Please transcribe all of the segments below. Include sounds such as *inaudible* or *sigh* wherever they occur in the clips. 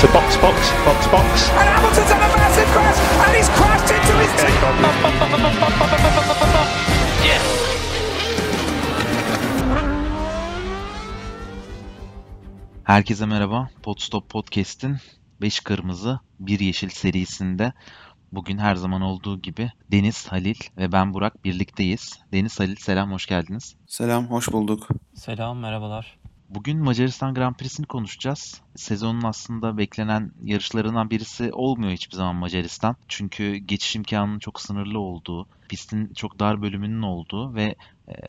to box, box, box, box. And Hamilton's had a massive crash, and he's crashed into his team. Yes. Herkese merhaba. Podstop Podcast'in 5 kırmızı 1 yeşil serisinde bugün her zaman olduğu gibi Deniz, Halil ve ben Burak birlikteyiz. Deniz, Halil selam, hoş geldiniz. Selam, hoş bulduk. Selam, merhabalar. Bugün Macaristan Grand Prix'sini konuşacağız. Sezonun aslında beklenen yarışlarından birisi olmuyor hiçbir zaman Macaristan. Çünkü geçiş imkanının çok sınırlı olduğu, pistin çok dar bölümünün olduğu ve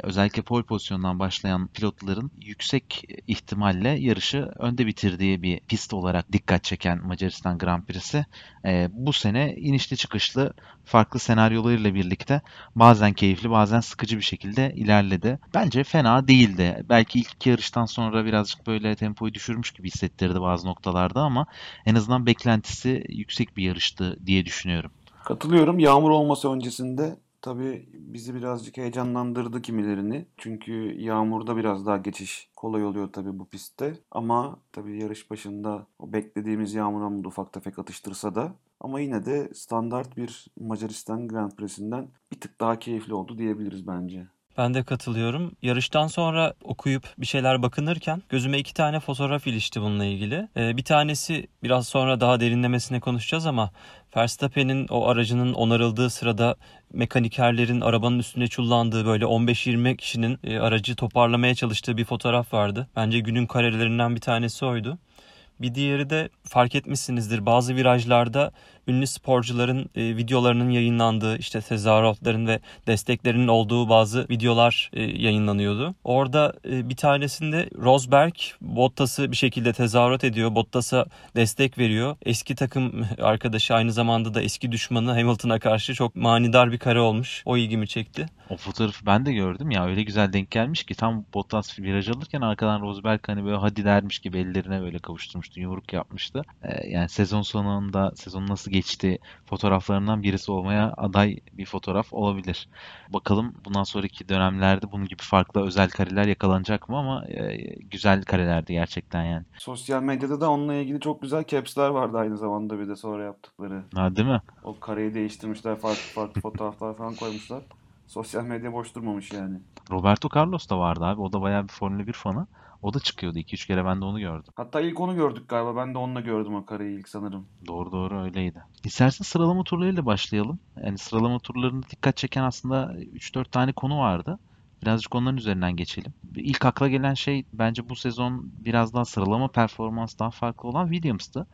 özellikle pole pozisyondan başlayan pilotların yüksek ihtimalle yarışı önde bitirdiği bir pist olarak dikkat çeken Macaristan Grand Prix'si e, bu sene inişli çıkışlı farklı senaryolarıyla birlikte bazen keyifli bazen sıkıcı bir şekilde ilerledi. Bence fena değildi. Belki ilk yarıştan sonra birazcık böyle tempoyu düşürmüş gibi hissettirdi bazı noktalarda ama en azından beklentisi yüksek bir yarıştı diye düşünüyorum. Katılıyorum. Yağmur olması öncesinde tabii bizi birazcık heyecanlandırdı kimilerini. Çünkü yağmurda biraz daha geçiş kolay oluyor tabii bu pistte. Ama tabii yarış başında o beklediğimiz yağmur ufak tefek atıştırsa da ama yine de standart bir Macaristan Grand Prix'sinden bir tık daha keyifli oldu diyebiliriz bence. Ben de katılıyorum. Yarıştan sonra okuyup bir şeyler bakınırken gözüme iki tane fotoğraf ilişti bununla ilgili. Ee, bir tanesi biraz sonra daha derinlemesine konuşacağız ama Verstappen'in o aracının onarıldığı sırada mekanikerlerin arabanın üstüne çullandığı böyle 15-20 kişinin e, aracı toparlamaya çalıştığı bir fotoğraf vardı. Bence günün karelerinden bir tanesi oydu. Bir diğeri de fark etmişsinizdir bazı virajlarda ünlü sporcuların e, videolarının yayınlandığı işte tezahüratların ve desteklerinin olduğu bazı videolar e, yayınlanıyordu. Orada e, bir tanesinde Rosberg Bottas'ı bir şekilde tezahürat ediyor. Bottas'a destek veriyor. Eski takım arkadaşı aynı zamanda da eski düşmanı Hamilton'a karşı çok manidar bir kare olmuş. O ilgimi çekti. O fotoğrafı ben de gördüm ya öyle güzel denk gelmiş ki tam Bottas viraj alırken arkadan Rosberg hani böyle hadi dermiş gibi ellerine böyle kavuşturmuştu, yumruk yapmıştı. Ee, yani sezon sonunda sezon nasıl geçti fotoğraflarından birisi olmaya aday bir fotoğraf olabilir. Bakalım bundan sonraki dönemlerde bunun gibi farklı özel kareler yakalanacak mı ama e, güzel karelerdi gerçekten yani. Sosyal medyada da onunla ilgili çok güzel caps'ler vardı aynı zamanda bir de sonra yaptıkları. Ha değil mi? O kareyi değiştirmişler, farklı farklı *laughs* fotoğraflar falan koymuşlar. Sosyal medya boş durmamış yani. Roberto Carlos da vardı abi. O da bayağı bir Formula 1 fanı. O da çıkıyordu. 2-3 kere ben de onu gördüm. Hatta ilk onu gördük galiba. Ben de onunla gördüm o kareyi ilk sanırım. Doğru doğru öyleydi. İstersen sıralama turlarıyla başlayalım. Yani sıralama turlarında dikkat çeken aslında 3-4 tane konu vardı. Birazcık onların üzerinden geçelim. İlk akla gelen şey bence bu sezon biraz daha sıralama performans daha farklı olan Williams'tı.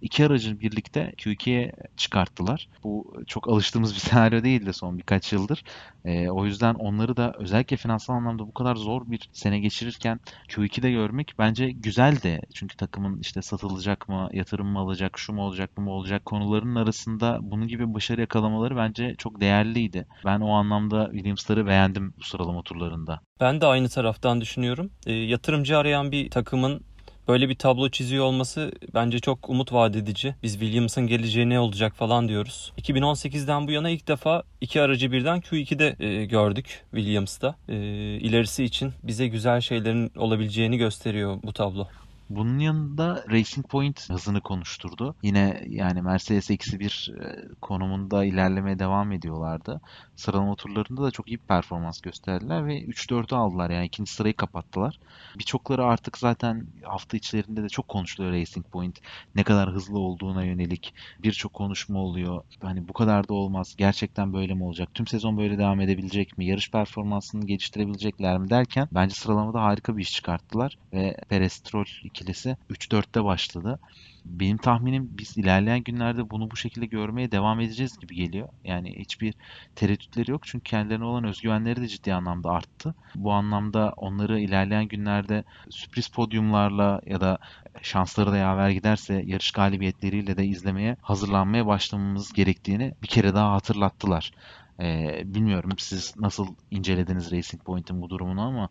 İki aracı birlikte Q2'ye çıkarttılar. Bu çok alıştığımız bir *laughs* senaryo değildi son birkaç yıldır. E, o yüzden onları da özellikle finansal anlamda bu kadar zor bir sene geçirirken Q2'de görmek bence güzeldi. Çünkü takımın işte satılacak mı, yatırım mı alacak, şu mu olacak, bu mu olacak konularının arasında bunun gibi başarı yakalamaları bence çok değerliydi. Ben o anlamda Williams'ları beğendim bu sıralama turlarında. Ben de aynı taraftan düşünüyorum. E, yatırımcı arayan bir takımın Böyle bir tablo çiziyor olması bence çok umut vaat edici. Biz Williams'ın geleceği ne olacak falan diyoruz. 2018'den bu yana ilk defa iki aracı birden Q2'de e, gördük Williams'ta. E, ilerisi için bize güzel şeylerin olabileceğini gösteriyor bu tablo. Bunun yanında Racing Point hızını konuşturdu. Yine yani Mercedes eksi bir e, konumunda ilerlemeye devam ediyorlardı. Sıralama turlarında da çok iyi bir performans gösterdiler ve 3-4'ü aldılar yani ikinci sırayı kapattılar. Birçokları artık zaten hafta içlerinde de çok konuşuluyor Racing Point. Ne kadar hızlı olduğuna yönelik birçok konuşma oluyor. Hani bu kadar da olmaz. Gerçekten böyle mi olacak? Tüm sezon böyle devam edebilecek mi? Yarış performansını geliştirebilecekler mi derken bence sıralamada harika bir iş çıkarttılar ve Perez Stroll ikilisi 3-4'te başladı. Benim tahminim biz ilerleyen günlerde bunu bu şekilde görmeye devam edeceğiz gibi geliyor. Yani hiçbir tereddütleri yok çünkü kendilerine olan özgüvenleri de ciddi anlamda arttı. Bu anlamda onları ilerleyen günlerde sürpriz podyumlarla ya da şansları da yaver giderse yarış galibiyetleriyle de izlemeye hazırlanmaya başlamamız gerektiğini bir kere daha hatırlattılar. Ee, bilmiyorum siz nasıl incelediniz Racing Point'in bu durumunu ama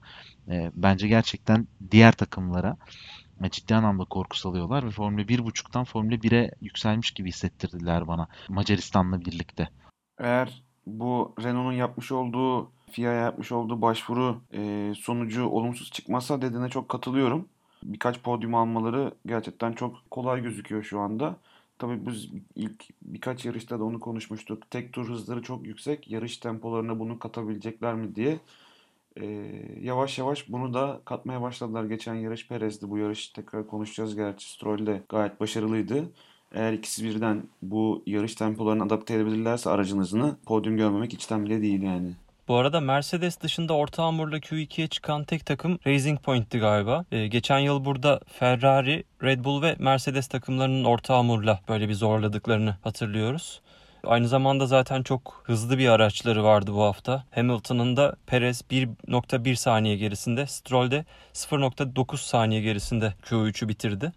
e, bence gerçekten diğer takımlara ciddi anlamda korku salıyorlar ve Formula 1.5'tan Formula 1'e yükselmiş gibi hissettirdiler bana Macaristan'la birlikte. Eğer bu Renault'un yapmış olduğu FIA'ya yapmış olduğu başvuru e, sonucu olumsuz çıkmazsa dediğine çok katılıyorum. birkaç podyum almaları gerçekten çok kolay gözüküyor şu anda. Tabii biz ilk birkaç yarışta da onu konuşmuştuk. Tek tur hızları çok yüksek. Yarış tempolarına bunu katabilecekler mi diye. Ee, yavaş yavaş bunu da katmaya başladılar. Geçen yarış Perez'di. Bu yarış tekrar konuşacağız gerçi. Stroll de gayet başarılıydı. Eğer ikisi birden bu yarış tempolarını adapte edebilirlerse aracın hızını podyum görmemek içten bile değil yani. Bu arada Mercedes dışında orta hamurla Q2'ye çıkan tek takım Racing Point'ti galiba. Ee, geçen yıl burada Ferrari, Red Bull ve Mercedes takımlarının orta hamurla böyle bir zorladıklarını hatırlıyoruz. Aynı zamanda zaten çok hızlı bir araçları vardı bu hafta. Hamilton'ın da Perez 1.1 saniye gerisinde, Stroll de 0.9 saniye gerisinde Q3'ü bitirdi.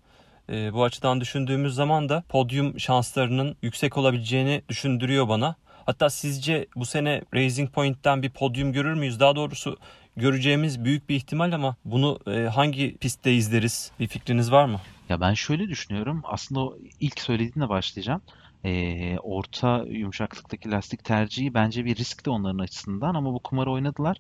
Ee, bu açıdan düşündüğümüz zaman da podyum şanslarının yüksek olabileceğini düşündürüyor bana. Hatta sizce bu sene Racing Point'ten bir podyum görür müyüz? Daha doğrusu göreceğimiz büyük bir ihtimal ama bunu e, hangi pistte izleriz? Bir fikriniz var mı? Ya ben şöyle düşünüyorum. Aslında ilk söylediğinle başlayacağım. Ee, orta yumuşaklıktaki lastik tercihi bence bir riskti onların açısından ama bu kumarı oynadılar.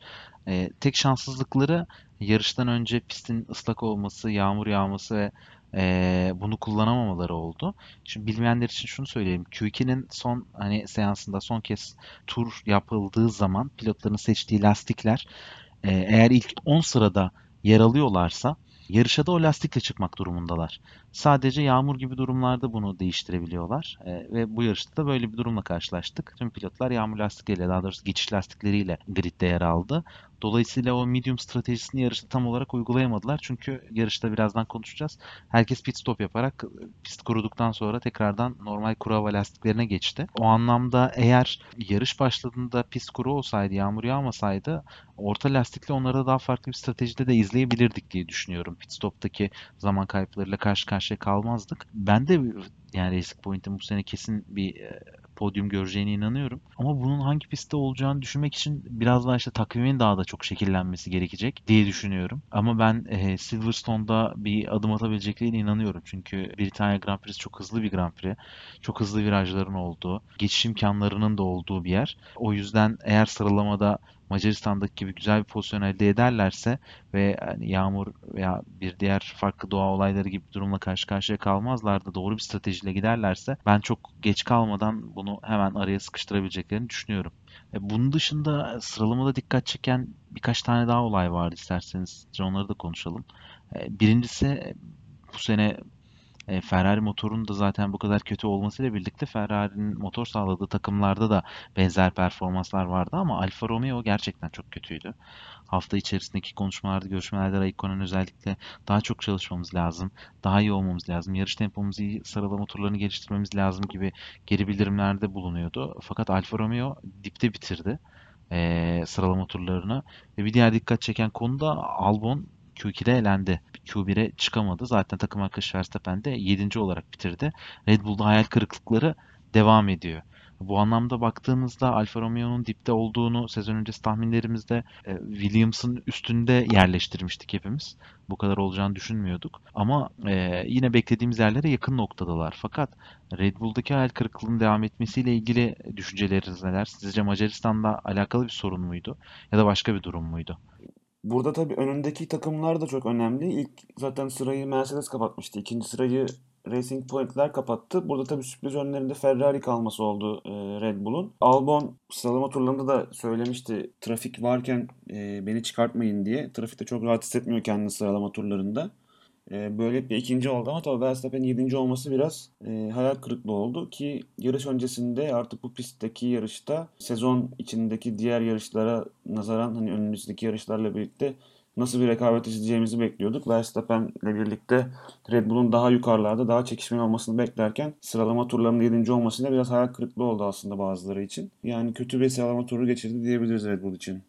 Ee, tek şanssızlıkları yarıştan önce pistin ıslak olması, yağmur yağması ve e, bunu kullanamamaları oldu. Şimdi bilmeyenler için şunu söyleyeyim. Q2'nin son hani seansında son kez tur yapıldığı zaman pilotların seçtiği lastikler e, eğer ilk 10 sırada yer alıyorlarsa yarışa da o lastikle çıkmak durumundalar. Sadece yağmur gibi durumlarda bunu değiştirebiliyorlar. E, ve bu yarışta da böyle bir durumla karşılaştık. Tüm pilotlar yağmur lastikleriyle daha doğrusu geçiş lastikleriyle gridde yer aldı. Dolayısıyla o medium stratejisini yarışta tam olarak uygulayamadılar. Çünkü yarışta birazdan konuşacağız. Herkes pit stop yaparak pist kuruduktan sonra tekrardan normal kuru hava lastiklerine geçti. O anlamda eğer yarış başladığında pist kuru olsaydı, yağmur yağmasaydı orta lastikle onları da daha farklı bir stratejide de izleyebilirdik diye düşünüyorum. Pit stop'taki zaman kayıplarıyla karşı karşıya kalmazdık. Ben de yani Racing Point'in bu sene kesin bir podyum göreceğine inanıyorum. Ama bunun hangi pistte olacağını düşünmek için biraz daha işte takvimin daha da çok şekillenmesi gerekecek diye düşünüyorum. Ama ben e, Silverstone'da bir adım atabileceklerine inanıyorum. Çünkü Britanya Grand Prix'si çok hızlı bir Grand Prix. Çok hızlı virajların olduğu, geçiş imkanlarının da olduğu bir yer. O yüzden eğer sıralamada Macaristan'daki gibi güzel bir pozisyon elde ederlerse ve hani yağmur veya bir diğer farklı doğa olayları gibi bir durumla karşı karşıya kalmazlar da doğru bir stratejiyle giderlerse ben çok geç kalmadan bunu hemen araya sıkıştırabileceklerini düşünüyorum. E, bunun dışında sıralamada dikkat çeken birkaç tane daha olay vardı isterseniz onları da konuşalım. E, birincisi bu sene e, Ferrari motorunun da zaten bu kadar kötü olmasıyla birlikte Ferrari'nin motor sağladığı takımlarda da benzer performanslar vardı ama Alfa Romeo gerçekten çok kötüydü. Hafta içerisindeki konuşmalarda, görüşmelerde Raikkonen özellikle daha çok çalışmamız lazım, daha iyi olmamız lazım, yarış tempomuzu iyi, sıralama turlarını geliştirmemiz lazım gibi geri bildirimlerde bulunuyordu. Fakat Alfa Romeo dipte bitirdi e, sıralama turlarını. Ve bir diğer dikkat çeken konu da Albon Q2'de elendi. Q1'e çıkamadı. Zaten takım arkadaşı Verstappen de 7. olarak bitirdi. Red Bull'da hayal kırıklıkları devam ediyor. Bu anlamda baktığınızda Alfa Romeo'nun dipte olduğunu sezon öncesi tahminlerimizde e, Williams'ın üstünde yerleştirmiştik hepimiz. Bu kadar olacağını düşünmüyorduk. Ama e, yine beklediğimiz yerlere yakın noktadalar. Fakat Red Bull'daki hayal kırıklığının devam etmesiyle ilgili düşünceleriniz neler? Sizce Macaristan'da alakalı bir sorun muydu? Ya da başka bir durum muydu? Burada tabii önündeki takımlar da çok önemli. İlk zaten sırayı Mercedes kapatmıştı. İkinci sırayı Racing Point'ler kapattı. Burada tabii sürpriz önlerinde Ferrari kalması oldu e, Red Bull'un. Albon sıralama turlarında da söylemişti trafik varken e, beni çıkartmayın diye. Trafikte çok rahat hissetmiyor kendini sıralama turlarında. E, böylelikle ikinci oldu ama tabii Verstappen'in yedinci olması biraz e, hayal kırıklığı oldu ki yarış öncesinde artık bu pistteki yarışta sezon içindeki diğer yarışlara nazaran hani önümüzdeki yarışlarla birlikte nasıl bir rekabet izleyeceğimizi bekliyorduk. Verstappen'le birlikte Red Bull'un daha yukarılarda daha çekişmeli olmasını beklerken sıralama turlarının 7. olmasıyla biraz hayal kırıklığı oldu aslında bazıları için. Yani kötü bir sıralama turu geçirdi diyebiliriz Red Bull için.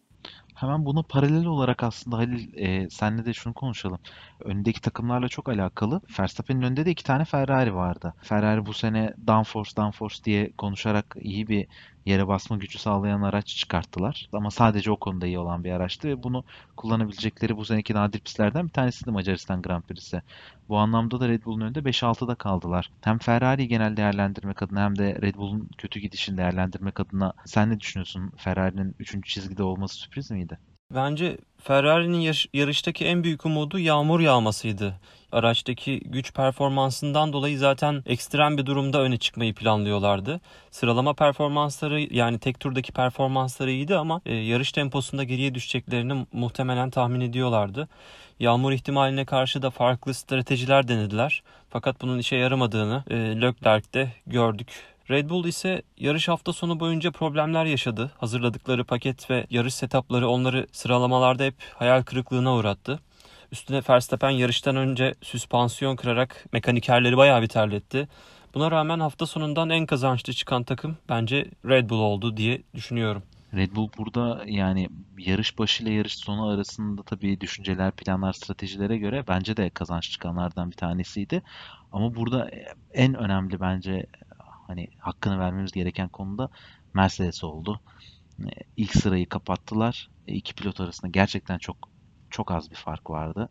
Hemen buna paralel olarak aslında Halil e, senle de şunu konuşalım. Öndeki takımlarla çok alakalı. Verstappen'in önünde de iki tane Ferrari vardı. Ferrari bu sene downforce downforce diye konuşarak iyi bir yere basma gücü sağlayan araç çıkarttılar. Ama sadece o konuda iyi olan bir araçtı ve bunu kullanabilecekleri bu seneki nadir pistlerden bir tanesi de Macaristan Grand Prix'si. Bu anlamda da Red Bull'un önünde 5-6'da kaldılar. Hem Ferrari'yi genel değerlendirmek adına hem de Red Bull'un kötü gidişini değerlendirmek adına sen ne düşünüyorsun? Ferrari'nin 3. çizgide olması sürpriz miydi? Bence Ferrari'nin yarıştaki en büyük umudu yağmur yağmasıydı. Araçtaki güç performansından dolayı zaten ekstrem bir durumda öne çıkmayı planlıyorlardı. Sıralama performansları yani tek turdaki performansları iyiydi ama e, yarış temposunda geriye düşeceklerini muhtemelen tahmin ediyorlardı. Yağmur ihtimaline karşı da farklı stratejiler denediler. Fakat bunun işe yaramadığını e, Leclerc'te gördük. Red Bull ise yarış hafta sonu boyunca problemler yaşadı. Hazırladıkları paket ve yarış setupları onları sıralamalarda hep hayal kırıklığına uğrattı. Üstüne Verstappen yarıştan önce süspansiyon kırarak mekanikerleri bayağı bir terletti. Buna rağmen hafta sonundan en kazançlı çıkan takım bence Red Bull oldu diye düşünüyorum. Red Bull burada yani yarış başı ile yarış sonu arasında tabii düşünceler, planlar, stratejilere göre bence de kazanç çıkanlardan bir tanesiydi. Ama burada en önemli bence hani hakkını vermemiz gereken konuda Mercedes oldu. İlk sırayı kapattılar. İki pilot arasında gerçekten çok çok az bir fark vardı.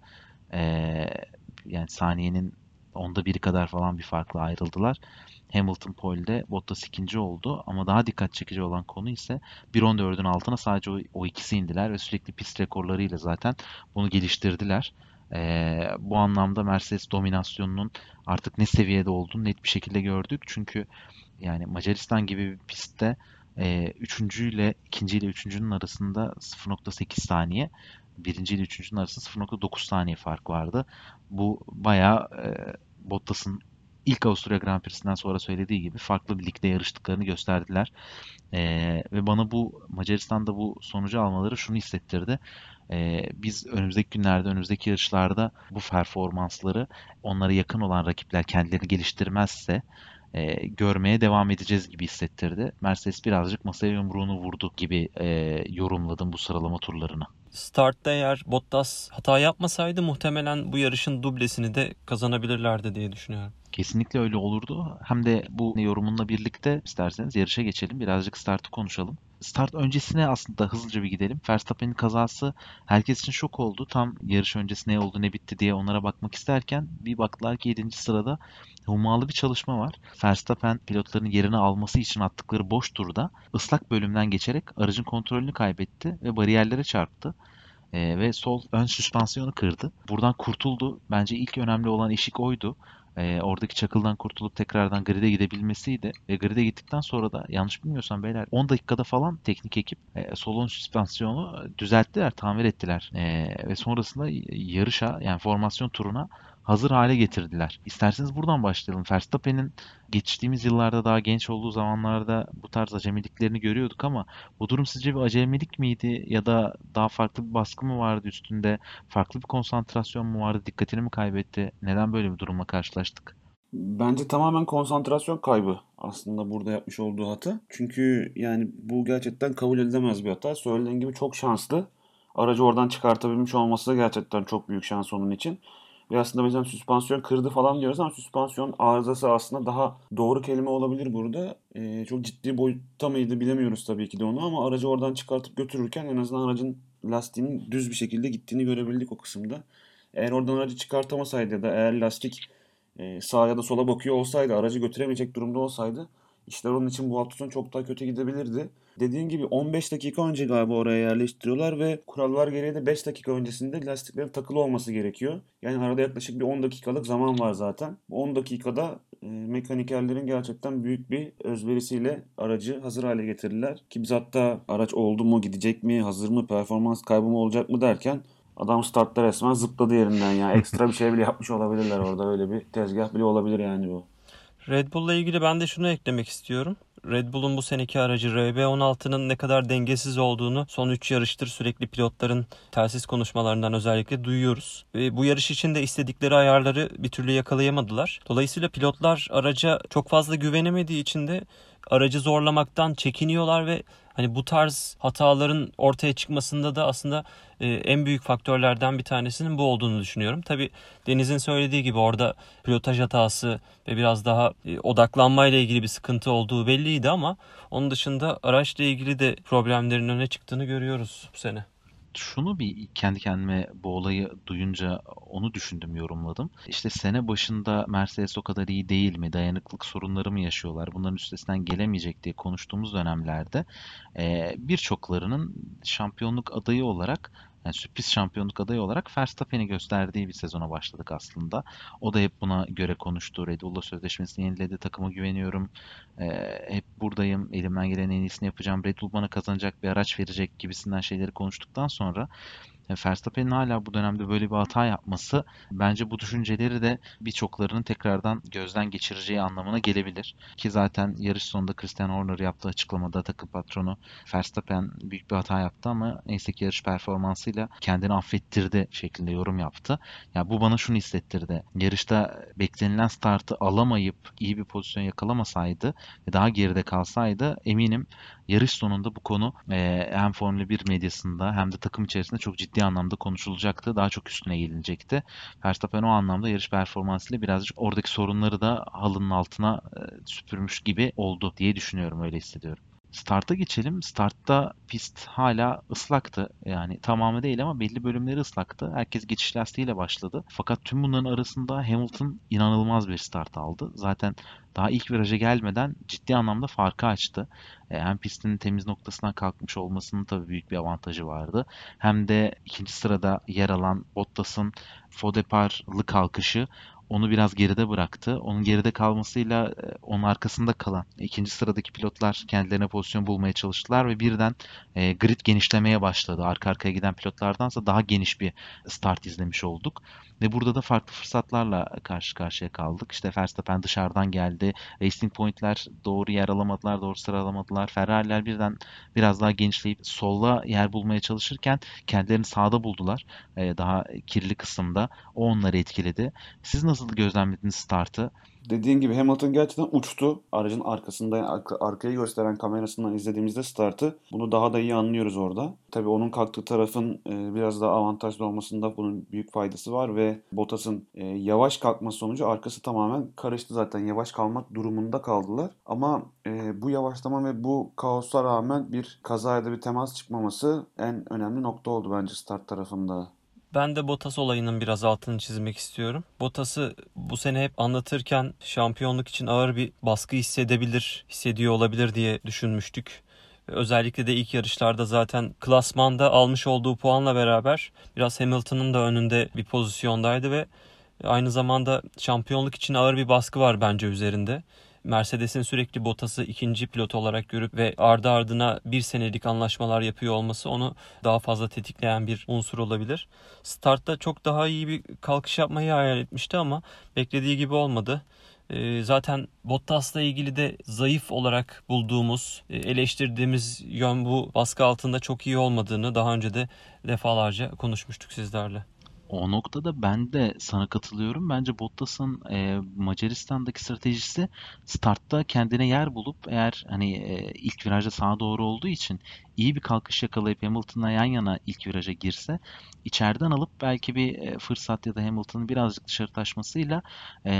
Yani saniyenin onda biri kadar falan bir farkla ayrıldılar. Hamilton pole'de Bottas ikinci oldu ama daha dikkat çekici olan konu ise 1.14'ün altına sadece o, o ikisi indiler ve sürekli pist rekorlarıyla zaten bunu geliştirdiler. Ee, bu anlamda Mercedes dominasyonunun artık ne seviyede olduğunu net bir şekilde gördük. Çünkü yani Macaristan gibi bir pistte e, üçüncü ile ikinci ile üçüncünün arasında 0.8 saniye birinci ile üçüncünün arasında 0.9 saniye fark vardı. Bu bayağı e, Bottas'ın ilk Avusturya Grand Prix'sinden sonra söylediği gibi farklı bir ligde yarıştıklarını gösterdiler. E, ve bana bu Macaristan'da bu sonucu almaları şunu hissettirdi. E, biz önümüzdeki günlerde, önümüzdeki yarışlarda bu performansları onlara yakın olan rakipler kendilerini geliştirmezse e, görmeye devam edeceğiz gibi hissettirdi. Mercedes birazcık masaya yumruğunu vurdu gibi e, yorumladım bu sıralama turlarını. Startta eğer Bottas hata yapmasaydı muhtemelen bu yarışın dublesini de kazanabilirlerdi diye düşünüyorum. Kesinlikle öyle olurdu. Hem de bu yorumunla birlikte isterseniz yarışa geçelim. Birazcık startı konuşalım. Start öncesine aslında hızlıca bir gidelim. Verstappen'in kazası herkes için şok oldu. Tam yarış öncesi ne oldu ne bitti diye onlara bakmak isterken bir baktılar ki 7. sırada hummalı bir çalışma var. Verstappen pilotların yerini alması için attıkları boş turda ıslak bölümden geçerek aracın kontrolünü kaybetti ve bariyerlere çarptı. Ee, ve sol ön süspansiyonu kırdı. Buradan kurtuldu. Bence ilk önemli olan eşik oydu e, oradaki çakıldan kurtulup tekrardan grid'e gidebilmesiydi. Ve grid'e gittikten sonra da yanlış bilmiyorsam beyler 10 dakikada falan teknik ekip e, solon süspansiyonu düzelttiler, tamir ettiler. E, ve sonrasında yarışa yani formasyon turuna hazır hale getirdiler. İsterseniz buradan başlayalım. Verstappen'in geçtiğimiz yıllarda daha genç olduğu zamanlarda bu tarz acemiliklerini görüyorduk ama bu durum sizce bir acemilik miydi ya da daha farklı bir baskı mı vardı üstünde? Farklı bir konsantrasyon mu vardı? Dikkatini mi kaybetti? Neden böyle bir durumla karşılaştık? Bence tamamen konsantrasyon kaybı aslında burada yapmış olduğu hata. Çünkü yani bu gerçekten kabul edilemez bir hata. Söylediğin gibi çok şanslı. Aracı oradan çıkartabilmiş olması da gerçekten çok büyük şans onun için. Ve aslında mesela süspansiyon kırdı falan diyoruz ama süspansiyon arızası aslında daha doğru kelime olabilir burada. Ee, çok ciddi boyutta mıydı bilemiyoruz tabii ki de onu ama aracı oradan çıkartıp götürürken en azından aracın lastiğinin düz bir şekilde gittiğini görebildik o kısımda. Eğer oradan aracı çıkartamasaydı ya da eğer lastik e, sağa ya da sola bakıyor olsaydı, aracı götüremeyecek durumda olsaydı işler onun için bu hafta sonu çok daha kötü gidebilirdi. Dediğin gibi 15 dakika önce galiba oraya yerleştiriyorlar ve kurallar gereği de 5 dakika öncesinde lastiklerin takılı olması gerekiyor. Yani arada yaklaşık bir 10 dakikalık zaman var zaten. 10 dakikada e, mekanikerlerin gerçekten büyük bir özverisiyle aracı hazır hale getirdiler. Ki biz hatta araç oldu mu, gidecek mi, hazır mı, performans kaybı mı olacak mı derken Adam startta resmen zıpladı yerinden ya. Ekstra bir şey bile yapmış olabilirler orada. Öyle bir tezgah bile olabilir yani bu. Red Bull'la ilgili ben de şunu eklemek istiyorum. Red Bull'un bu seneki aracı RB16'nın ne kadar dengesiz olduğunu son 3 yarıştır sürekli pilotların telsiz konuşmalarından özellikle duyuyoruz. Ve bu yarış için de istedikleri ayarları bir türlü yakalayamadılar. Dolayısıyla pilotlar araca çok fazla güvenemediği için de aracı zorlamaktan çekiniyorlar ve hani bu tarz hataların ortaya çıkmasında da aslında e, en büyük faktörlerden bir tanesinin bu olduğunu düşünüyorum. Tabi Deniz'in söylediği gibi orada pilotaj hatası ve biraz daha e, odaklanmayla ilgili bir sıkıntı olduğu belliydi ama onun dışında araçla ilgili de problemlerin öne çıktığını görüyoruz bu sene. Şunu bir kendi kendime bu olayı duyunca onu düşündüm, yorumladım. İşte sene başında Mercedes o kadar iyi değil mi? Dayanıklık sorunları mı yaşıyorlar? Bunların üstesinden gelemeyecek diye konuştuğumuz dönemlerde birçoklarının şampiyonluk adayı olarak yani sürpriz şampiyonluk adayı olarak Verstappen'i gösterdiği bir sezona başladık aslında. O da hep buna göre konuştu. Red Bull'la sözleşmesini yeniledi. Takıma güveniyorum. Ee, hep buradayım. Elimden gelen en iyisini yapacağım. Red Bull bana kazanacak bir araç verecek gibisinden şeyleri konuştuktan sonra Verstappen'in hala bu dönemde böyle bir hata yapması bence bu düşünceleri de birçoklarının tekrardan gözden geçireceği anlamına gelebilir. Ki zaten yarış sonunda Christian Horner yaptığı açıklamada takım patronu Verstappen büyük bir hata yaptı ama neyse ki yarış performansıyla kendini affettirdi şeklinde yorum yaptı. Yani bu bana şunu hissettirdi. Yarışta beklenilen startı alamayıp iyi bir pozisyon yakalamasaydı ve daha geride kalsaydı eminim yarış sonunda bu konu e, hem Formula 1 medyasında hem de takım içerisinde çok ciddi anlamda konuşulacaktı. Daha çok üstüne gelinecekti. Verstappen o anlamda yarış performansıyla birazcık oradaki sorunları da halının altına e, süpürmüş gibi oldu diye düşünüyorum. Öyle hissediyorum. Start'a geçelim. Start'ta pist hala ıslaktı. Yani tamamı değil ama belli bölümleri ıslaktı. Herkes geçiş lastiğiyle başladı. Fakat tüm bunların arasında Hamilton inanılmaz bir start aldı. Zaten daha ilk viraja gelmeden ciddi anlamda farkı açtı. E, hem pistin temiz noktasından kalkmış olmasının tabii büyük bir avantajı vardı. Hem de ikinci sırada yer alan Bottas'ın Fodepar'lı kalkışı onu biraz geride bıraktı. Onun geride kalmasıyla e, onun arkasında kalan ikinci sıradaki pilotlar kendilerine pozisyon bulmaya çalıştılar ve birden e, grid genişlemeye başladı. Arka arkaya giden pilotlardansa daha geniş bir start izlemiş olduk. Ve burada da farklı fırsatlarla karşı karşıya kaldık. İşte Verstappen dışarıdan geldi. Racing Point'ler doğru yer alamadılar, doğru sıra alamadılar. Ferrari'ler birden biraz daha genişleyip solla yer bulmaya çalışırken kendilerini sağda buldular. Ee, daha kirli kısımda. O onları etkiledi. Siz nasıl gözlemlediniz startı? Dediğin gibi Hamilton gerçekten uçtu. Aracın arkasında arka, arkayı gösteren kamerasından izlediğimizde startı bunu daha da iyi anlıyoruz orada. Tabii onun kalktığı tarafın e, biraz daha avantajlı olmasında bunun büyük faydası var ve Bottas'ın e, yavaş kalkması sonucu arkası tamamen karıştı zaten. Yavaş kalmak durumunda kaldılar. Ama e, bu yavaşlama ve bu kaosa rağmen bir kazaya bir temas çıkmaması en önemli nokta oldu bence start tarafında. Ben de Bottas olayının biraz altını çizmek istiyorum. Bottas'ı bu sene hep anlatırken şampiyonluk için ağır bir baskı hissedebilir, hissediyor olabilir diye düşünmüştük. Özellikle de ilk yarışlarda zaten klasmanda almış olduğu puanla beraber biraz Hamilton'ın da önünde bir pozisyondaydı ve aynı zamanda şampiyonluk için ağır bir baskı var bence üzerinde. Mercedes'in sürekli Bottas'ı ikinci pilot olarak görüp ve ardı ardına bir senelik anlaşmalar yapıyor olması onu daha fazla tetikleyen bir unsur olabilir. Startta çok daha iyi bir kalkış yapmayı hayal etmişti ama beklediği gibi olmadı. Ee, zaten Bottas'la ilgili de zayıf olarak bulduğumuz, e, eleştirdiğimiz yön bu baskı altında çok iyi olmadığını daha önce de defalarca konuşmuştuk sizlerle. O noktada ben de sana katılıyorum. Bence Bottas'ın e, Macaristan'daki stratejisi startta kendine yer bulup eğer hani e, ilk virajda sağa doğru olduğu için iyi bir kalkış yakalayıp Hamilton'la yan yana ilk viraja girse içeriden alıp belki bir e, fırsat ya da Hamilton'ın birazcık dışarı taşmasıyla e,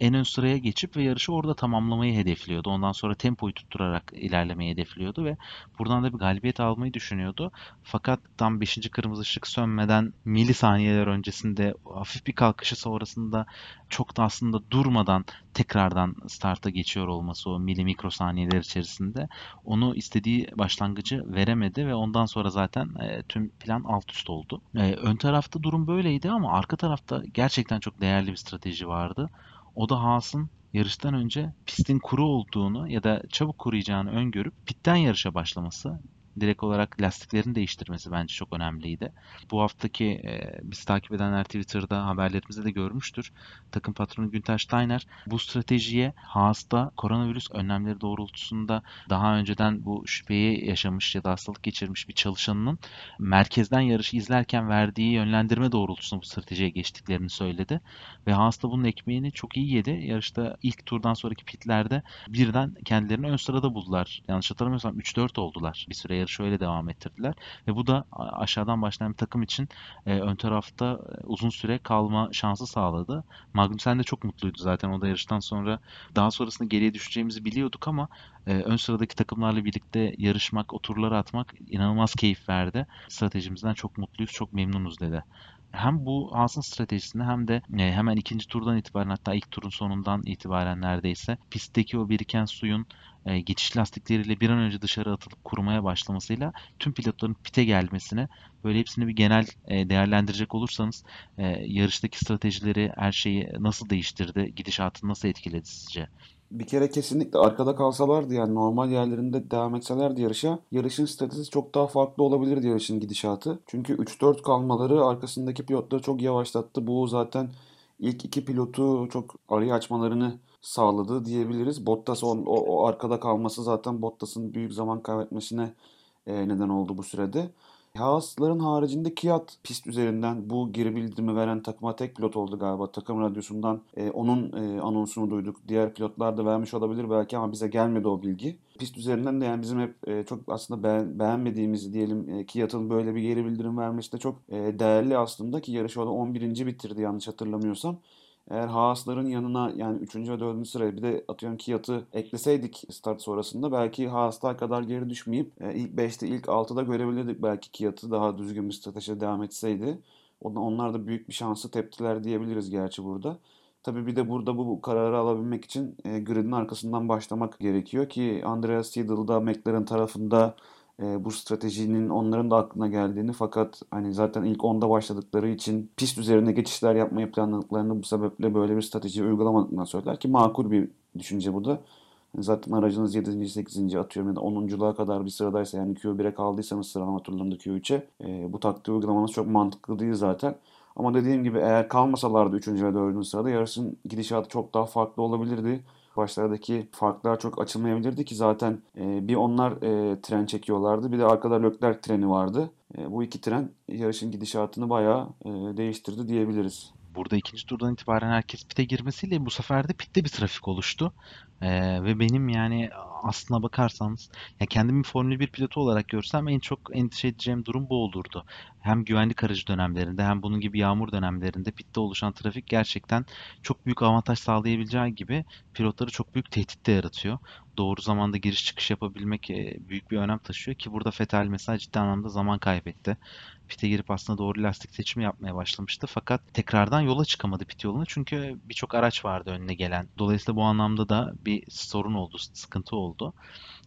en ön sıraya geçip ve yarışı orada tamamlamayı hedefliyordu. Ondan sonra tempoyu tutturarak ilerlemeyi hedefliyordu ve buradan da bir galibiyet almayı düşünüyordu. Fakat tam 5. kırmızı ışık sönmeden milisaniyeler öncesinde hafif bir kalkışı sonrasında çok da aslında durmadan tekrardan starta geçiyor olması o mili mikrosaniyeler içerisinde onu istediği başlangıcı veremedi ve ondan sonra zaten e, tüm plan alt üst oldu. E, ön tarafta durum böyleydi ama arka tarafta gerçekten çok değerli bir strateji vardı. O da Haas'ın yarıştan önce pistin kuru olduğunu ya da çabuk kuruyacağını öngörüp pitten yarışa başlaması direkt olarak lastiklerini değiştirmesi bence çok önemliydi. Bu haftaki e, biz takip edenler Twitter'da haberlerimizde de görmüştür. Takım patronu Günter Steiner bu stratejiye Haas'ta koronavirüs önlemleri doğrultusunda daha önceden bu şüpheyi yaşamış ya da hastalık geçirmiş bir çalışanının merkezden yarışı izlerken verdiği yönlendirme doğrultusunda bu stratejiye geçtiklerini söyledi. Ve Haas bunun ekmeğini çok iyi yedi. Yarışta ilk turdan sonraki pitlerde birden kendilerini ön sırada buldular. Yanlış hatırlamıyorsam 3-4 oldular bir süre yarışı öyle devam ettirdiler. Ve bu da aşağıdan başlayan bir takım için e, ön tarafta e, uzun süre kalma şansı sağladı. Magnussen de çok mutluydu zaten o da yarıştan sonra. Daha sonrasında geriye düşeceğimizi biliyorduk ama e, ön sıradaki takımlarla birlikte yarışmak, o turları atmak inanılmaz keyif verdi. Stratejimizden çok mutluyuz, çok memnunuz dedi hem bu Haas'ın stratejisini hem de e, hemen ikinci turdan itibaren hatta ilk turun sonundan itibaren neredeyse pistteki o biriken suyun e, geçiş lastikleriyle bir an önce dışarı atılıp kurumaya başlamasıyla tüm pilotların pite gelmesini böyle hepsini bir genel e, değerlendirecek olursanız e, yarıştaki stratejileri her şeyi nasıl değiştirdi, gidişatını nasıl etkiledi sizce? bir kere kesinlikle arkada kalsalardı yani normal yerlerinde devam etselerdi yarışa yarışın stratejisi çok daha farklı olabilirdi yarışın gidişatı. Çünkü 3-4 kalmaları arkasındaki pilotları çok yavaşlattı. Bu zaten ilk iki pilotu çok araya açmalarını sağladı diyebiliriz. Bottas o, o, o arkada kalması zaten Bottas'ın büyük zaman kaybetmesine e, neden oldu bu sürede. Haas'ların haricinde Kiat pist üzerinden bu geri bildirimi veren takıma tek pilot oldu galiba. Takım radyosundan e, onun e, anonsunu duyduk. Diğer pilotlar da vermiş olabilir belki ama bize gelmedi o bilgi. Pist üzerinden de yani bizim hep e, çok aslında beğen, beğenmediğimiz diyelim e, Kiat'ın böyle bir geri bildirim vermesi de çok e, değerli aslında ki yarışı orada 11. bitirdi yanlış hatırlamıyorsam. Eğer Haas'ların yanına yani 3. ve 4. sıraya bir de atıyorum Kiat'ı ekleseydik start sonrasında belki Haas'lar kadar geri düşmeyip e, ilk 5'te ilk 6'da görebilirdik belki Kiat'ı daha düzgün bir strateji devam etseydi. Onlar da büyük bir şansı teptiler diyebiliriz gerçi burada. Tabii bir de burada bu kararı alabilmek için e, gridin arkasından başlamak gerekiyor ki Andreas Seidel da McLaren tarafında e, bu stratejinin onların da aklına geldiğini fakat hani zaten ilk onda başladıkları için pist üzerine geçişler yapmayı planladıklarını bu sebeple böyle bir strateji uygulamadıklarını söyler ki makul bir düşünce bu da. Zaten aracınız 7. 8. atıyorum ya da 10.luğa kadar bir sıradaysa yani Q1'e kaldıysanız sıralama turlarında Q3'e e, bu taktiği uygulamanız çok mantıklı değil zaten. Ama dediğim gibi eğer kalmasalardı 3. ve 4. sırada yarışın gidişatı çok daha farklı olabilirdi başlardaki farklar çok açılmayabilirdi ki zaten e, bir onlar e, tren çekiyorlardı bir de arkada Leclerc treni vardı. E, bu iki tren yarışın gidişatını bayağı e, değiştirdi diyebiliriz. Burada ikinci turdan itibaren herkes pite girmesiyle bu sefer de pitte bir trafik oluştu. Ee, ve benim yani aslına bakarsanız ya kendimi Formula 1 pilotu olarak görsem en çok endişe edeceğim durum bu olurdu. Hem güvenlik aracı dönemlerinde hem bunun gibi yağmur dönemlerinde pitte oluşan trafik gerçekten çok büyük avantaj sağlayabileceği gibi pilotları çok büyük tehdit de yaratıyor. Doğru zamanda giriş çıkış yapabilmek e, büyük bir önem taşıyor ki burada Vettel mesela ciddi anlamda zaman kaybetti. Pite girip aslında doğru lastik seçimi yapmaya başlamıştı fakat tekrardan yola çıkamadı pit yoluna çünkü birçok araç vardı önüne gelen. Dolayısıyla bu anlamda da bir sorun oldu, sıkıntı oldu.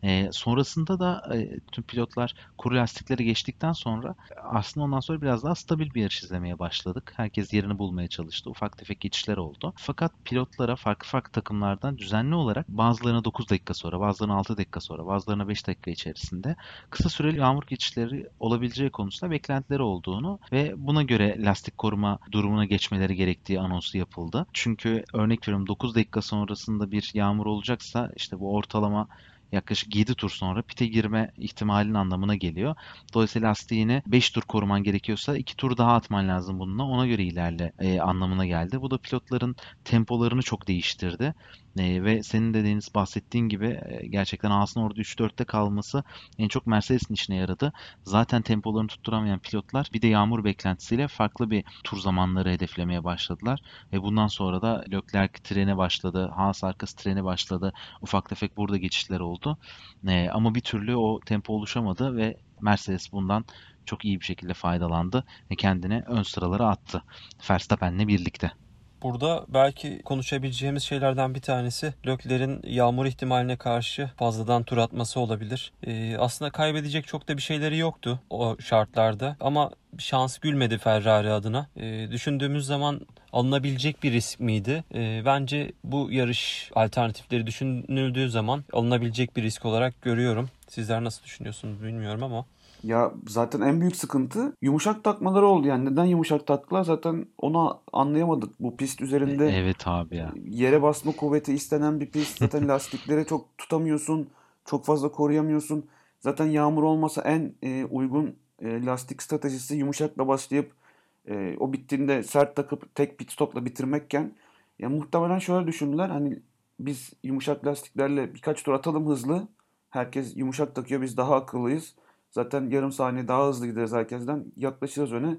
E, sonrasında da e, tüm pilotlar kuru lastikleri geçtikten sonra aslında ondan sonra biraz daha stabil bir yarış izlemeye başladık. Herkes yerini bulmaya çalıştı. Ufak tefek geçişler oldu. Fakat pilotlara farklı farklı takımlardan düzenli olarak bazılarına 9 dakika sonra, bazılarına 6 dakika sonra, bazılarına 5 dakika içerisinde kısa süreli yağmur geçişleri olabileceği konusunda beklentileri olduğunu ve buna göre lastik koruma durumuna geçmeleri gerektiği anonsu yapıldı. Çünkü örnek veriyorum 9 dakika sonrasında bir yağmur olacaksa işte bu ortalama yaklaşık 7 tur sonra pite girme ihtimalinin anlamına geliyor. Dolayısıyla lastiğini 5 tur koruman gerekiyorsa 2 tur daha atman lazım bununla. Ona göre ilerle e, anlamına geldi. Bu da pilotların tempolarını çok değiştirdi. E, ve senin de Deniz bahsettiğin gibi e, gerçekten Haas'ın orada 3-4'te kalması en çok Mercedes'in işine yaradı. Zaten tempolarını tutturamayan pilotlar bir de yağmur beklentisiyle farklı bir tur zamanları hedeflemeye başladılar. Ve bundan sonra da Leclerc treni başladı. Haas arkası treni başladı. Ufak tefek burada geçişler oldu. E, ama bir türlü o tempo oluşamadı ve Mercedes bundan çok iyi bir şekilde faydalandı ve kendini ön sıralara attı. Verstappen'le birlikte. Burada belki konuşabileceğimiz şeylerden bir tanesi Lökler'in yağmur ihtimaline karşı fazladan tur atması olabilir. Ee, aslında kaybedecek çok da bir şeyleri yoktu o şartlarda ama şans gülmedi Ferrari adına. Ee, düşündüğümüz zaman alınabilecek bir risk miydi? Ee, bence bu yarış alternatifleri düşünüldüğü zaman alınabilecek bir risk olarak görüyorum. Sizler nasıl düşünüyorsunuz bilmiyorum ama. Ya zaten en büyük sıkıntı yumuşak takmaları oldu. Yani neden yumuşak taktılar zaten onu anlayamadık. Bu pist üzerinde E, Evet abi ya. yere basma kuvveti istenen bir pist. Zaten *laughs* lastikleri çok tutamıyorsun. Çok fazla koruyamıyorsun. Zaten yağmur olmasa en e, uygun e, lastik stratejisi yumuşakla başlayıp e, o bittiğinde sert takıp tek pit stopla bitirmekken ya muhtemelen şöyle düşündüler. Hani biz yumuşak lastiklerle birkaç tur atalım hızlı. Herkes yumuşak takıyor biz daha akıllıyız. Zaten yarım saniye daha hızlı gideriz herkesten. Yaklaşırız öne.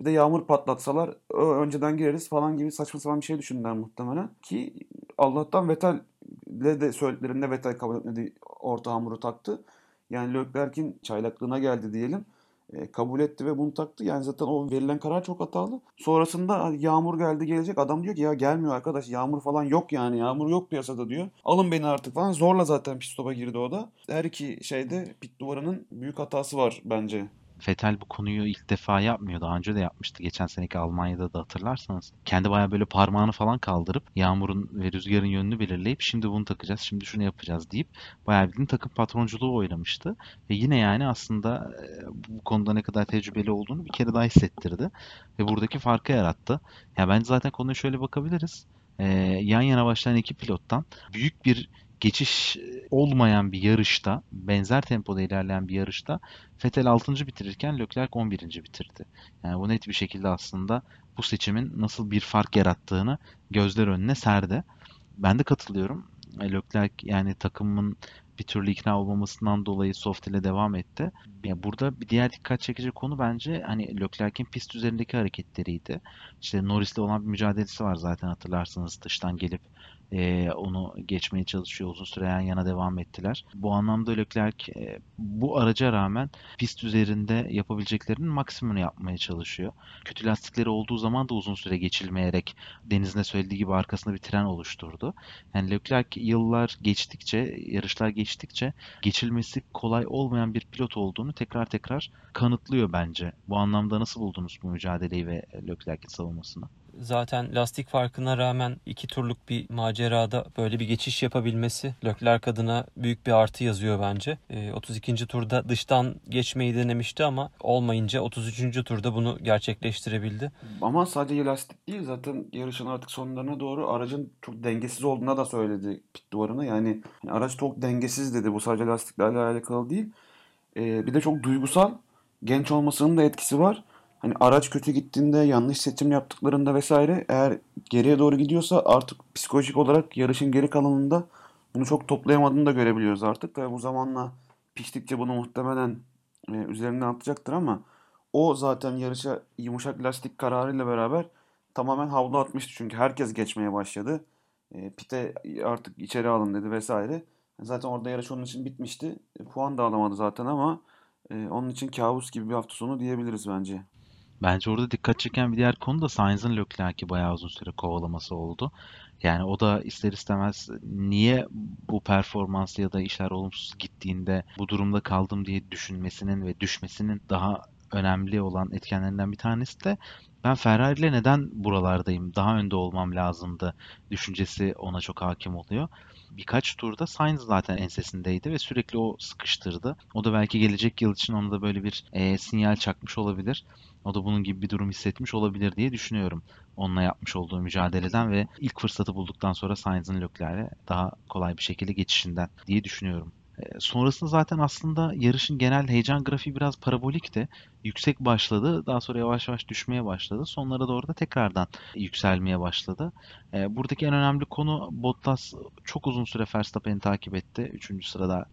Bir de yağmur patlatsalar "Ö, önceden gireriz falan gibi saçma sapan bir şey düşündüler muhtemelen. Ki Allah'tan Vettel'le de söylediklerinde Vettel kabul etmedi. Orta hamuru taktı. Yani Leclerc'in çaylaklığına geldi diyelim. E, kabul etti ve bunu taktı. Yani zaten o verilen karar çok hatalı. Sonrasında "Hadi yağmur geldi gelecek. Adam diyor ki ya gelmiyor arkadaş yağmur falan yok yani. Yağmur yok piyasada diyor. Alın beni artık falan. Zorla zaten pit stop'a girdi o da. Her iki şeyde pit duvarının büyük hatası var bence. Vettel bu konuyu ilk defa yapmıyor. Daha önce de yapmıştı. Geçen seneki Almanya'da da hatırlarsanız. Kendi bayağı böyle parmağını falan kaldırıp yağmurun ve rüzgarın yönünü belirleyip şimdi bunu takacağız, şimdi şunu yapacağız deyip bayağı bildiğin takım patronculuğu oynamıştı. Ve yine yani aslında e, bu konuda ne kadar tecrübeli olduğunu bir kere daha hissettirdi. Ve buradaki farkı yarattı. Ya bence zaten konuya şöyle bakabiliriz. E, yan yana başlayan iki pilottan büyük bir geçiş olmayan bir yarışta, benzer tempoda ilerleyen bir yarışta Vettel 6. bitirirken Leclerc 11. bitirdi. Yani bu net bir şekilde aslında bu seçimin nasıl bir fark yarattığını gözler önüne serdi. Ben de katılıyorum. E, Leclerc yani takımın bir türlü ikna olmamasından dolayı soft ile devam etti. Ya burada bir diğer dikkat çekici konu bence hani Leclerc'in pist üzerindeki hareketleriydi. İşte Norris'le olan bir mücadelesi var zaten hatırlarsanız dıştan gelip e, onu geçmeye çalışıyor. Uzun süre yan yana devam ettiler. Bu anlamda Leclerc e, bu araca rağmen pist üzerinde yapabileceklerinin maksimumunu yapmaya çalışıyor. Kötü lastikleri olduğu zaman da uzun süre geçilmeyerek Deniz'in de söylediği gibi arkasında bir tren oluşturdu. Yani Leclerc yıllar geçtikçe, yarışlar geçtikçe geçilmesi kolay olmayan bir pilot olduğunu tekrar tekrar kanıtlıyor bence. Bu anlamda nasıl buldunuz bu mücadeleyi ve Leclerc'in savunmasını? Zaten lastik farkına rağmen iki turluk bir macerada böyle bir geçiş yapabilmesi Leclerc adına büyük bir artı yazıyor bence. E, 32. turda dıştan geçmeyi denemişti ama olmayınca 33. turda bunu gerçekleştirebildi. Ama sadece lastik değil zaten yarışın artık sonlarına doğru aracın çok dengesiz olduğuna da söyledi pit duvarına. Yani hani araç çok dengesiz dedi bu sadece lastiklerle alakalı değil. Ee, bir de çok duygusal genç olmasının da etkisi var. Hani araç kötü gittiğinde yanlış seçim yaptıklarında vesaire eğer geriye doğru gidiyorsa artık psikolojik olarak yarışın geri kalanında bunu çok toplayamadığını da görebiliyoruz artık. Tabii bu zamanla piştikçe bunu muhtemelen e, üzerinden atacaktır ama o zaten yarışa yumuşak lastik kararıyla beraber tamamen havlu atmıştı. Çünkü herkes geçmeye başladı. E, pite artık içeri alın dedi vesaire. Zaten orada yarış onun için bitmişti. E, puan da alamadı zaten ama e, onun için kabus gibi bir hafta sonu diyebiliriz bence. Bence orada dikkat çeken bir diğer konu da Sainz'ın Leclerc'i bayağı uzun süre kovalaması oldu. Yani o da ister istemez niye bu performans ya da işler olumsuz gittiğinde bu durumda kaldım diye düşünmesinin ve düşmesinin daha önemli olan etkenlerinden bir tanesi de ben Ferrari ile neden buralardayım, daha önde olmam lazımdı düşüncesi ona çok hakim oluyor. Birkaç turda Sainz zaten ensesindeydi ve sürekli o sıkıştırdı. O da belki gelecek yıl için ona da böyle bir e, sinyal çakmış olabilir. O da bunun gibi bir durum hissetmiş olabilir diye düşünüyorum. Onunla yapmış olduğu mücadeleden ve ilk fırsatı bulduktan sonra Sainz'ın Leclerc'e daha kolay bir şekilde geçişinden diye düşünüyorum. Sonrasında zaten aslında yarışın genel heyecan grafiği biraz parabolikti. Yüksek başladı, daha sonra yavaş yavaş düşmeye başladı. Sonlara doğru da tekrardan yükselmeye başladı. Buradaki en önemli konu Bottas çok uzun süre Verstappen'i takip etti. Üçüncü sırada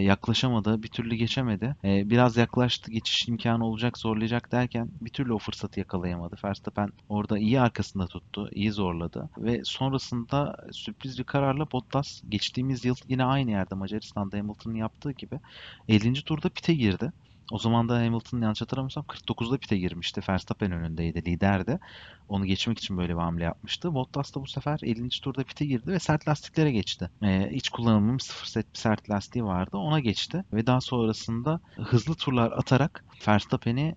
yaklaşamadı, bir türlü geçemedi. Biraz yaklaştı, geçiş imkanı olacak, zorlayacak derken bir türlü o fırsatı yakalayamadı. Verstappen orada iyi arkasında tuttu, iyi zorladı. Ve sonrasında sürpriz bir kararla Bottas geçtiğimiz yıl yine aynı yerde Macaristan'da Hamilton'ın yaptığı gibi 50. turda pite girdi. O zaman da Hamilton yanlış hatırlamıyorsam 49'da pite girmişti. Verstappen önündeydi, liderdi. Onu geçmek için böyle bir hamle yapmıştı. Bottas da bu sefer 50. turda pite girdi ve sert lastiklere geçti. Ee, hiç kullanılmamış sıfır set bir sert lastiği vardı. Ona geçti ve daha sonrasında hızlı turlar atarak Verstappen'i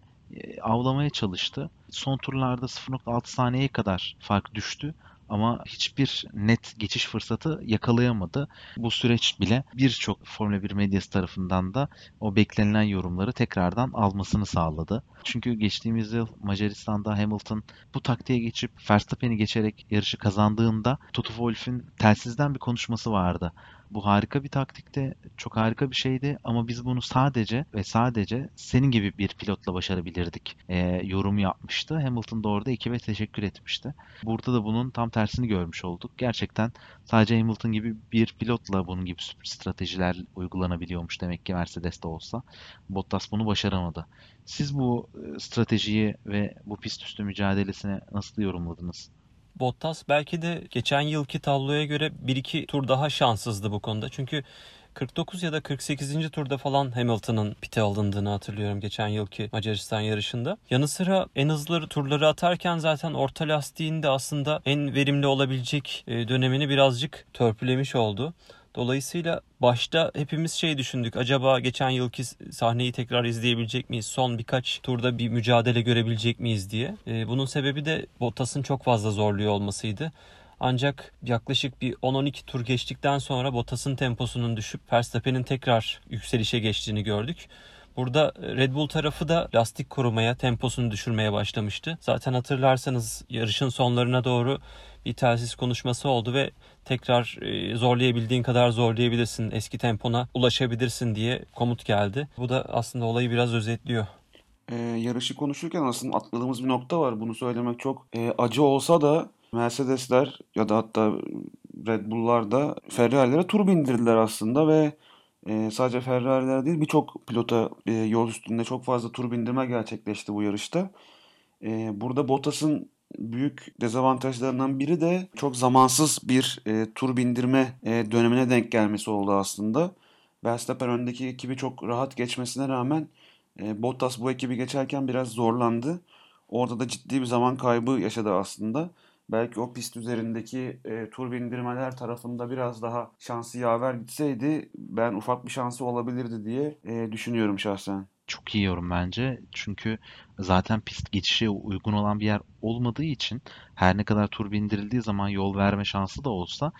avlamaya çalıştı. Son turlarda 0.6 saniyeye kadar fark düştü ama hiçbir net geçiş fırsatı yakalayamadı. Bu süreç bile birçok Formula 1 medyası tarafından da o beklenilen yorumları tekrardan almasını sağladı. Çünkü geçtiğimiz yıl Macaristan'da Hamilton bu taktiğe geçip Verstappen'i geçerek yarışı kazandığında Toto Wolff'ün telsizden bir konuşması vardı. Bu harika bir taktikti, çok harika bir şeydi ama biz bunu sadece ve sadece senin gibi bir pilotla başarabilirdik e, yorum yapmıştı. Hamilton da orada ekibe teşekkür etmişti. Burada da bunun tam tersini görmüş olduk. Gerçekten sadece Hamilton gibi bir pilotla bunun gibi stratejiler uygulanabiliyormuş demek ki Mercedes'te olsa. Bottas bunu başaramadı. Siz bu e, stratejiyi ve bu pist üstü mücadelesini nasıl yorumladınız? Bottas belki de geçen yılki tabloya göre 1-2 tur daha şanssızdı bu konuda. Çünkü 49 ya da 48. turda falan Hamilton'ın pite alındığını hatırlıyorum geçen yılki Macaristan yarışında. Yanı sıra en hızlı turları atarken zaten orta lastiğin de aslında en verimli olabilecek e, dönemini birazcık törpülemiş oldu. Dolayısıyla başta hepimiz şey düşündük. Acaba geçen yılki sahneyi tekrar izleyebilecek miyiz? Son birkaç turda bir mücadele görebilecek miyiz diye. E, bunun sebebi de Bottas'ın çok fazla zorluyor olmasıydı. Ancak yaklaşık bir 10-12 tur geçtikten sonra Bottas'ın temposunun düşüp Verstappen'in tekrar yükselişe geçtiğini gördük. Burada Red Bull tarafı da lastik korumaya, temposunu düşürmeye başlamıştı. Zaten hatırlarsanız yarışın sonlarına doğru bir telsiz konuşması oldu ve tekrar zorlayabildiğin kadar zorlayabilirsin, eski tempona ulaşabilirsin diye komut geldi. Bu da aslında olayı biraz özetliyor. Ee, yarışı konuşurken aslında atladığımız bir nokta var. Bunu söylemek çok e, acı olsa da Mercedesler ya da hatta Red Bull'lar da Ferrari'lere tur bindirdiler aslında ve e, sadece Ferrari'ler değil birçok pilota e, yol üstünde çok fazla tur bindirme gerçekleşti bu yarışta. E, burada Bottas'ın büyük dezavantajlarından biri de çok zamansız bir e, tur bindirme e, dönemine denk gelmesi oldu aslında. Verstappen öndeki ekibi çok rahat geçmesine rağmen e, Bottas bu ekibi geçerken biraz zorlandı. Orada da ciddi bir zaman kaybı yaşadı aslında belki o pist üzerindeki e, tur bindirmeler tarafında biraz daha şansı yaver gitseydi ben ufak bir şansı olabilirdi diye e, düşünüyorum şahsen. Çok iyi yorum bence. Çünkü zaten pist geçişe uygun olan bir yer olmadığı için her ne kadar tur bindirildiği zaman yol verme şansı da olsa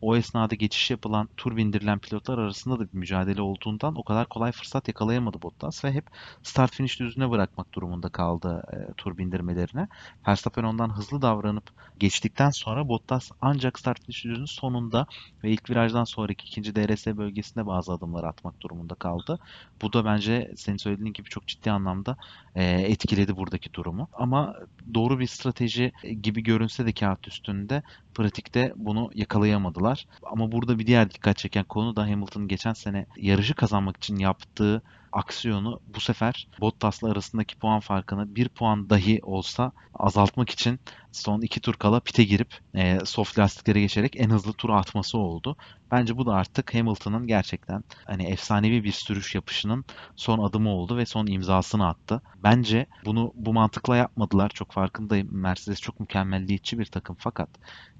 o esnada geçiş yapılan tur bindirilen pilotlar arasında da bir mücadele olduğundan o kadar kolay fırsat yakalayamadı Bottas ve hep start finish düzüne bırakmak durumunda kaldı e, tur bindirmelerine. Verstappen ondan hızlı davranıp geçtikten sonra Bottas ancak start finish düzünün sonunda ve ilk virajdan sonraki ikinci DRS bölgesinde bazı adımlar atmak durumunda kaldı. Bu da bence senin söylediğin gibi çok ciddi anlamda e, etkiledi buradaki durumu. Ama doğru bir strateji gibi görünse de kağıt üstünde pratikte bunu yakalayamadılar. Ama burada bir diğer dikkat çeken konu da Hamilton geçen sene yarışı kazanmak için yaptığı aksiyonu bu sefer Bottas'la arasındaki puan farkını bir puan dahi olsa azaltmak için son iki tur kala pite girip e, soft lastiklere geçerek en hızlı tur atması oldu. Bence bu da artık Hamilton'ın gerçekten hani efsanevi bir sürüş yapışının son adımı oldu ve son imzasını attı. Bence bunu bu mantıkla yapmadılar. Çok farkındayım. Mercedes çok mükemmelliyetçi bir takım fakat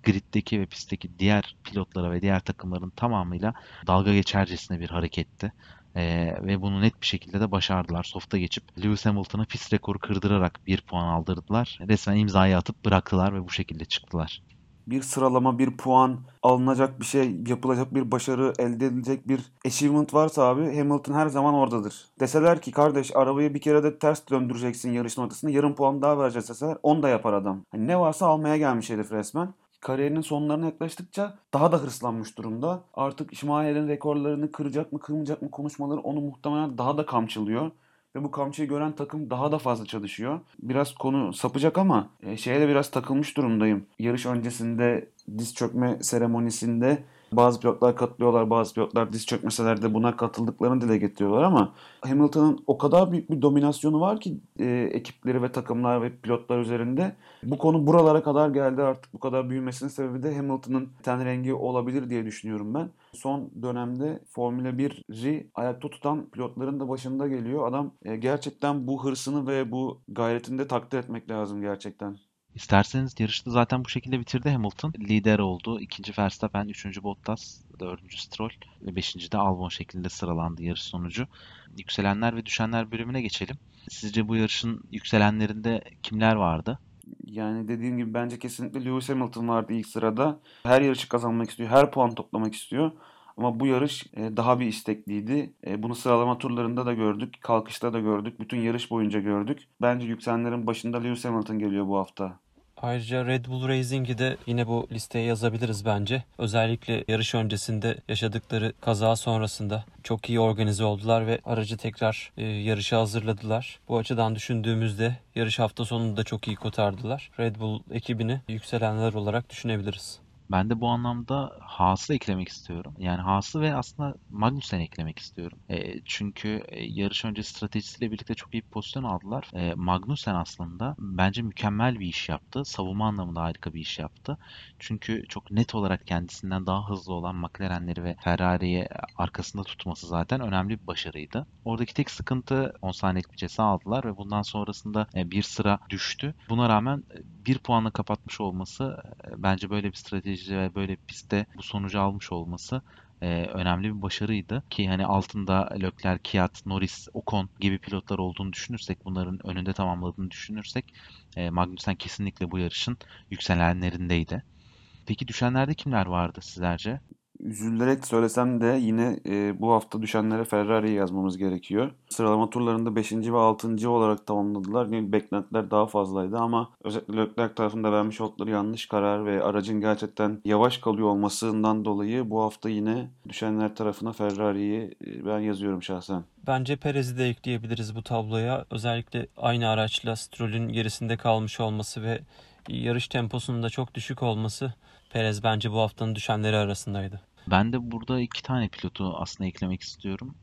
griddeki ve pistteki diğer pilotlara ve diğer takımların tamamıyla dalga geçercesine bir hareketti. Ee, ve bunu net bir şekilde de başardılar. Soft'a geçip Lewis Hamilton'a pist rekoru kırdırarak bir puan aldırdılar. Resmen imzayı atıp bıraktılar ve bu şekilde çıktılar. Bir sıralama, bir puan, alınacak bir şey, yapılacak bir başarı, elde edilecek bir achievement varsa abi Hamilton her zaman oradadır. Deseler ki kardeş arabayı bir kere de ters döndüreceksin yarışın ortasında yarım puan daha vereceğiz deseler onu da yapar adam. Hani ne varsa almaya gelmiş herif resmen kariyerinin sonlarına yaklaştıkça daha da hırslanmış durumda. Artık Schumacher'in rekorlarını kıracak mı kırmayacak mı konuşmaları onu muhtemelen daha da kamçılıyor. Ve bu kamçıyı gören takım daha da fazla çalışıyor. Biraz konu sapacak ama e, şeye de biraz takılmış durumdayım. Yarış öncesinde diz çökme seremonisinde bazı pilotlar katılıyorlar, bazı pilotlar diz çökmeseler de buna katıldıklarını dile getiriyorlar ama Hamilton'ın o kadar büyük bir dominasyonu var ki e, ekipleri ve takımlar ve pilotlar üzerinde. Bu konu buralara kadar geldi artık bu kadar büyümesinin sebebi de Hamilton'ın ten rengi olabilir diye düşünüyorum ben. Son dönemde Formula 1'i ayakta tutan pilotların da başında geliyor. Adam e, gerçekten bu hırsını ve bu gayretini de takdir etmek lazım gerçekten. İsterseniz yarışta zaten bu şekilde bitirdi Hamilton. Lider oldu. İkinci Verstappen, üçüncü Bottas, dördüncü Stroll ve beşinci de Albon şeklinde sıralandı yarış sonucu. Yükselenler ve düşenler bölümüne geçelim. Sizce bu yarışın yükselenlerinde kimler vardı? Yani dediğim gibi bence kesinlikle Lewis Hamilton vardı ilk sırada. Her yarışı kazanmak istiyor, her puan toplamak istiyor. Ama bu yarış e, daha bir istekliydi. E, bunu sıralama turlarında da gördük, kalkışta da gördük, bütün yarış boyunca gördük. Bence yükselenlerin başında Lewis Hamilton geliyor bu hafta. Ayrıca Red Bull Racing'i de yine bu listeye yazabiliriz bence. Özellikle yarış öncesinde yaşadıkları kaza sonrasında çok iyi organize oldular ve aracı tekrar e, yarışa hazırladılar. Bu açıdan düşündüğümüzde yarış hafta sonunda da çok iyi kotardılar. Red Bull ekibini yükselenler olarak düşünebiliriz. Ben de bu anlamda Haas'ı eklemek istiyorum. Yani Haas'ı ve aslında Magnussen'i eklemek istiyorum. E, çünkü e, yarış öncesi stratejisiyle birlikte çok iyi bir pozisyon aldılar. E, Magnussen aslında bence mükemmel bir iş yaptı. Savunma anlamında harika bir iş yaptı. Çünkü çok net olarak kendisinden daha hızlı olan McLaren'leri ve Ferrari'yi arkasında tutması zaten önemli bir başarıydı. Oradaki tek sıkıntı 10 saniyelik bir ceza aldılar ve bundan sonrasında e, bir sıra düştü. Buna rağmen e, bir puanla kapatmış olması e, bence böyle bir strateji ve böyle bir pistte bu sonucu almış olması e, önemli bir başarıydı. Ki hani altında Leclerc, Kiat, Norris, Ocon gibi pilotlar olduğunu düşünürsek, bunların önünde tamamladığını düşünürsek e, Magnussen kesinlikle bu yarışın yükselenlerindeydi. Peki düşenlerde kimler vardı sizlerce? Üzülerek söylesem de yine e, bu hafta düşenlere Ferrari'yi yazmamız gerekiyor. Sıralama turlarında 5. ve 6. olarak tamamladılar. Yani beklentiler daha fazlaydı ama özellikle Leclerc tarafında vermiş oldukları yanlış karar ve aracın gerçekten yavaş kalıyor olmasından dolayı bu hafta yine düşenler tarafına Ferrari'yi e, ben yazıyorum şahsen. Bence Perez'i de ekleyebiliriz bu tabloya. Özellikle aynı araçla Stroll'ün gerisinde kalmış olması ve yarış temposunun da çok düşük olması Perez bence bu haftanın düşenleri arasındaydı. Ben de burada iki tane pilotu aslında eklemek istiyorum.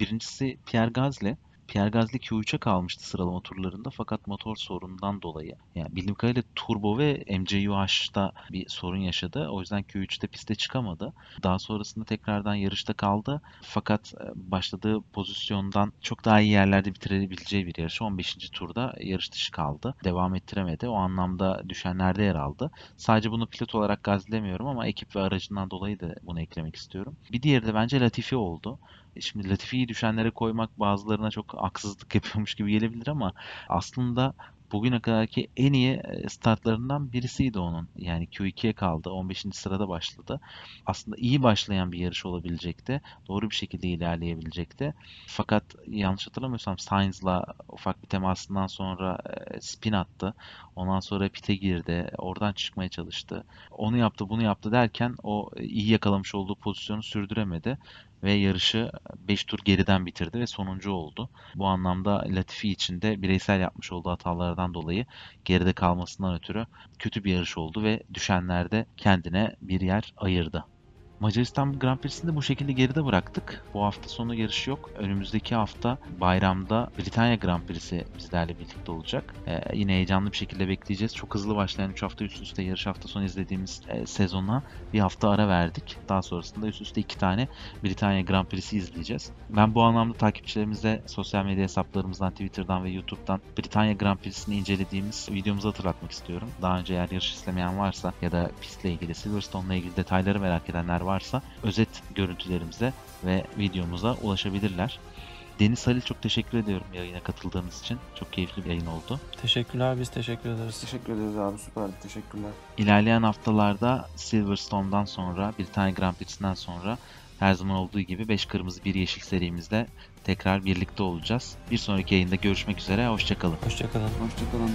Birincisi Pierre Gasly. Pierre Gasly Q3'e kalmıştı sıralama turlarında fakat motor sorunundan dolayı. Yani bildiğim kadarıyla turbo ve MCUH'da bir sorun yaşadı. O yüzden Q3'te piste çıkamadı. Daha sonrasında tekrardan yarışta kaldı. Fakat başladığı pozisyondan çok daha iyi yerlerde bitirebileceği bir yarışı 15. turda yarış dışı kaldı. Devam ettiremedi. O anlamda düşenlerde yer aldı. Sadece bunu pilot olarak gazlemiyorum ama ekip ve aracından dolayı da bunu eklemek istiyorum. Bir diğeri de bence Latifi oldu. Şimdi Latifi'yi düşenlere koymak bazılarına çok haksızlık yapıyormuş gibi gelebilir ama aslında bugüne kadarki en iyi startlarından birisiydi onun. Yani Q2'ye kaldı. 15. sırada başladı. Aslında iyi başlayan bir yarış olabilecekti. Doğru bir şekilde ilerleyebilecekti. Fakat yanlış hatırlamıyorsam Sainz'la ufak bir temasından sonra spin attı. Ondan sonra pite girdi. Oradan çıkmaya çalıştı. Onu yaptı, bunu yaptı derken o iyi yakalamış olduğu pozisyonu sürdüremedi ve yarışı 5 tur geriden bitirdi ve sonuncu oldu. Bu anlamda Latifi için de bireysel yapmış olduğu hatalardan dolayı geride kalmasından ötürü kötü bir yarış oldu ve düşenlerde kendine bir yer ayırdı. Macaristan Grand Prix'sini de bu şekilde geride bıraktık. Bu hafta sonu yarış yok. Önümüzdeki hafta bayramda Britanya Grand Prix'si bizlerle birlikte olacak. Ee, yine heyecanlı bir şekilde bekleyeceğiz. Çok hızlı başlayan 3 hafta üst üste yarış hafta sonu izlediğimiz e, sezona bir hafta ara verdik. Daha sonrasında üst üste 2 tane Britanya Grand Prix'si izleyeceğiz. Ben bu anlamda takipçilerimize sosyal medya hesaplarımızdan, Twitter'dan ve YouTube'dan Britanya Grand Prix'sini incelediğimiz videomuzu hatırlatmak istiyorum. Daha önce eğer yarış istemeyen varsa ya da pistle ilgili, Silverstone'la ilgili detayları merak edenler varsa özet görüntülerimize ve videomuza ulaşabilirler. Deniz Halil çok teşekkür ediyorum yayına katıldığınız için. Çok keyifli bir yayın oldu. Teşekkürler biz teşekkür ederiz. Teşekkür ederiz abi süperdi teşekkürler. İlerleyen haftalarda Silverstone'dan sonra bir tane Grand Prix'sinden sonra her zaman olduğu gibi 5 kırmızı 1 yeşil serimizde tekrar birlikte olacağız. Bir sonraki yayında görüşmek üzere. Hoşçakalın. Hoşçakalın. Hoşçakalın.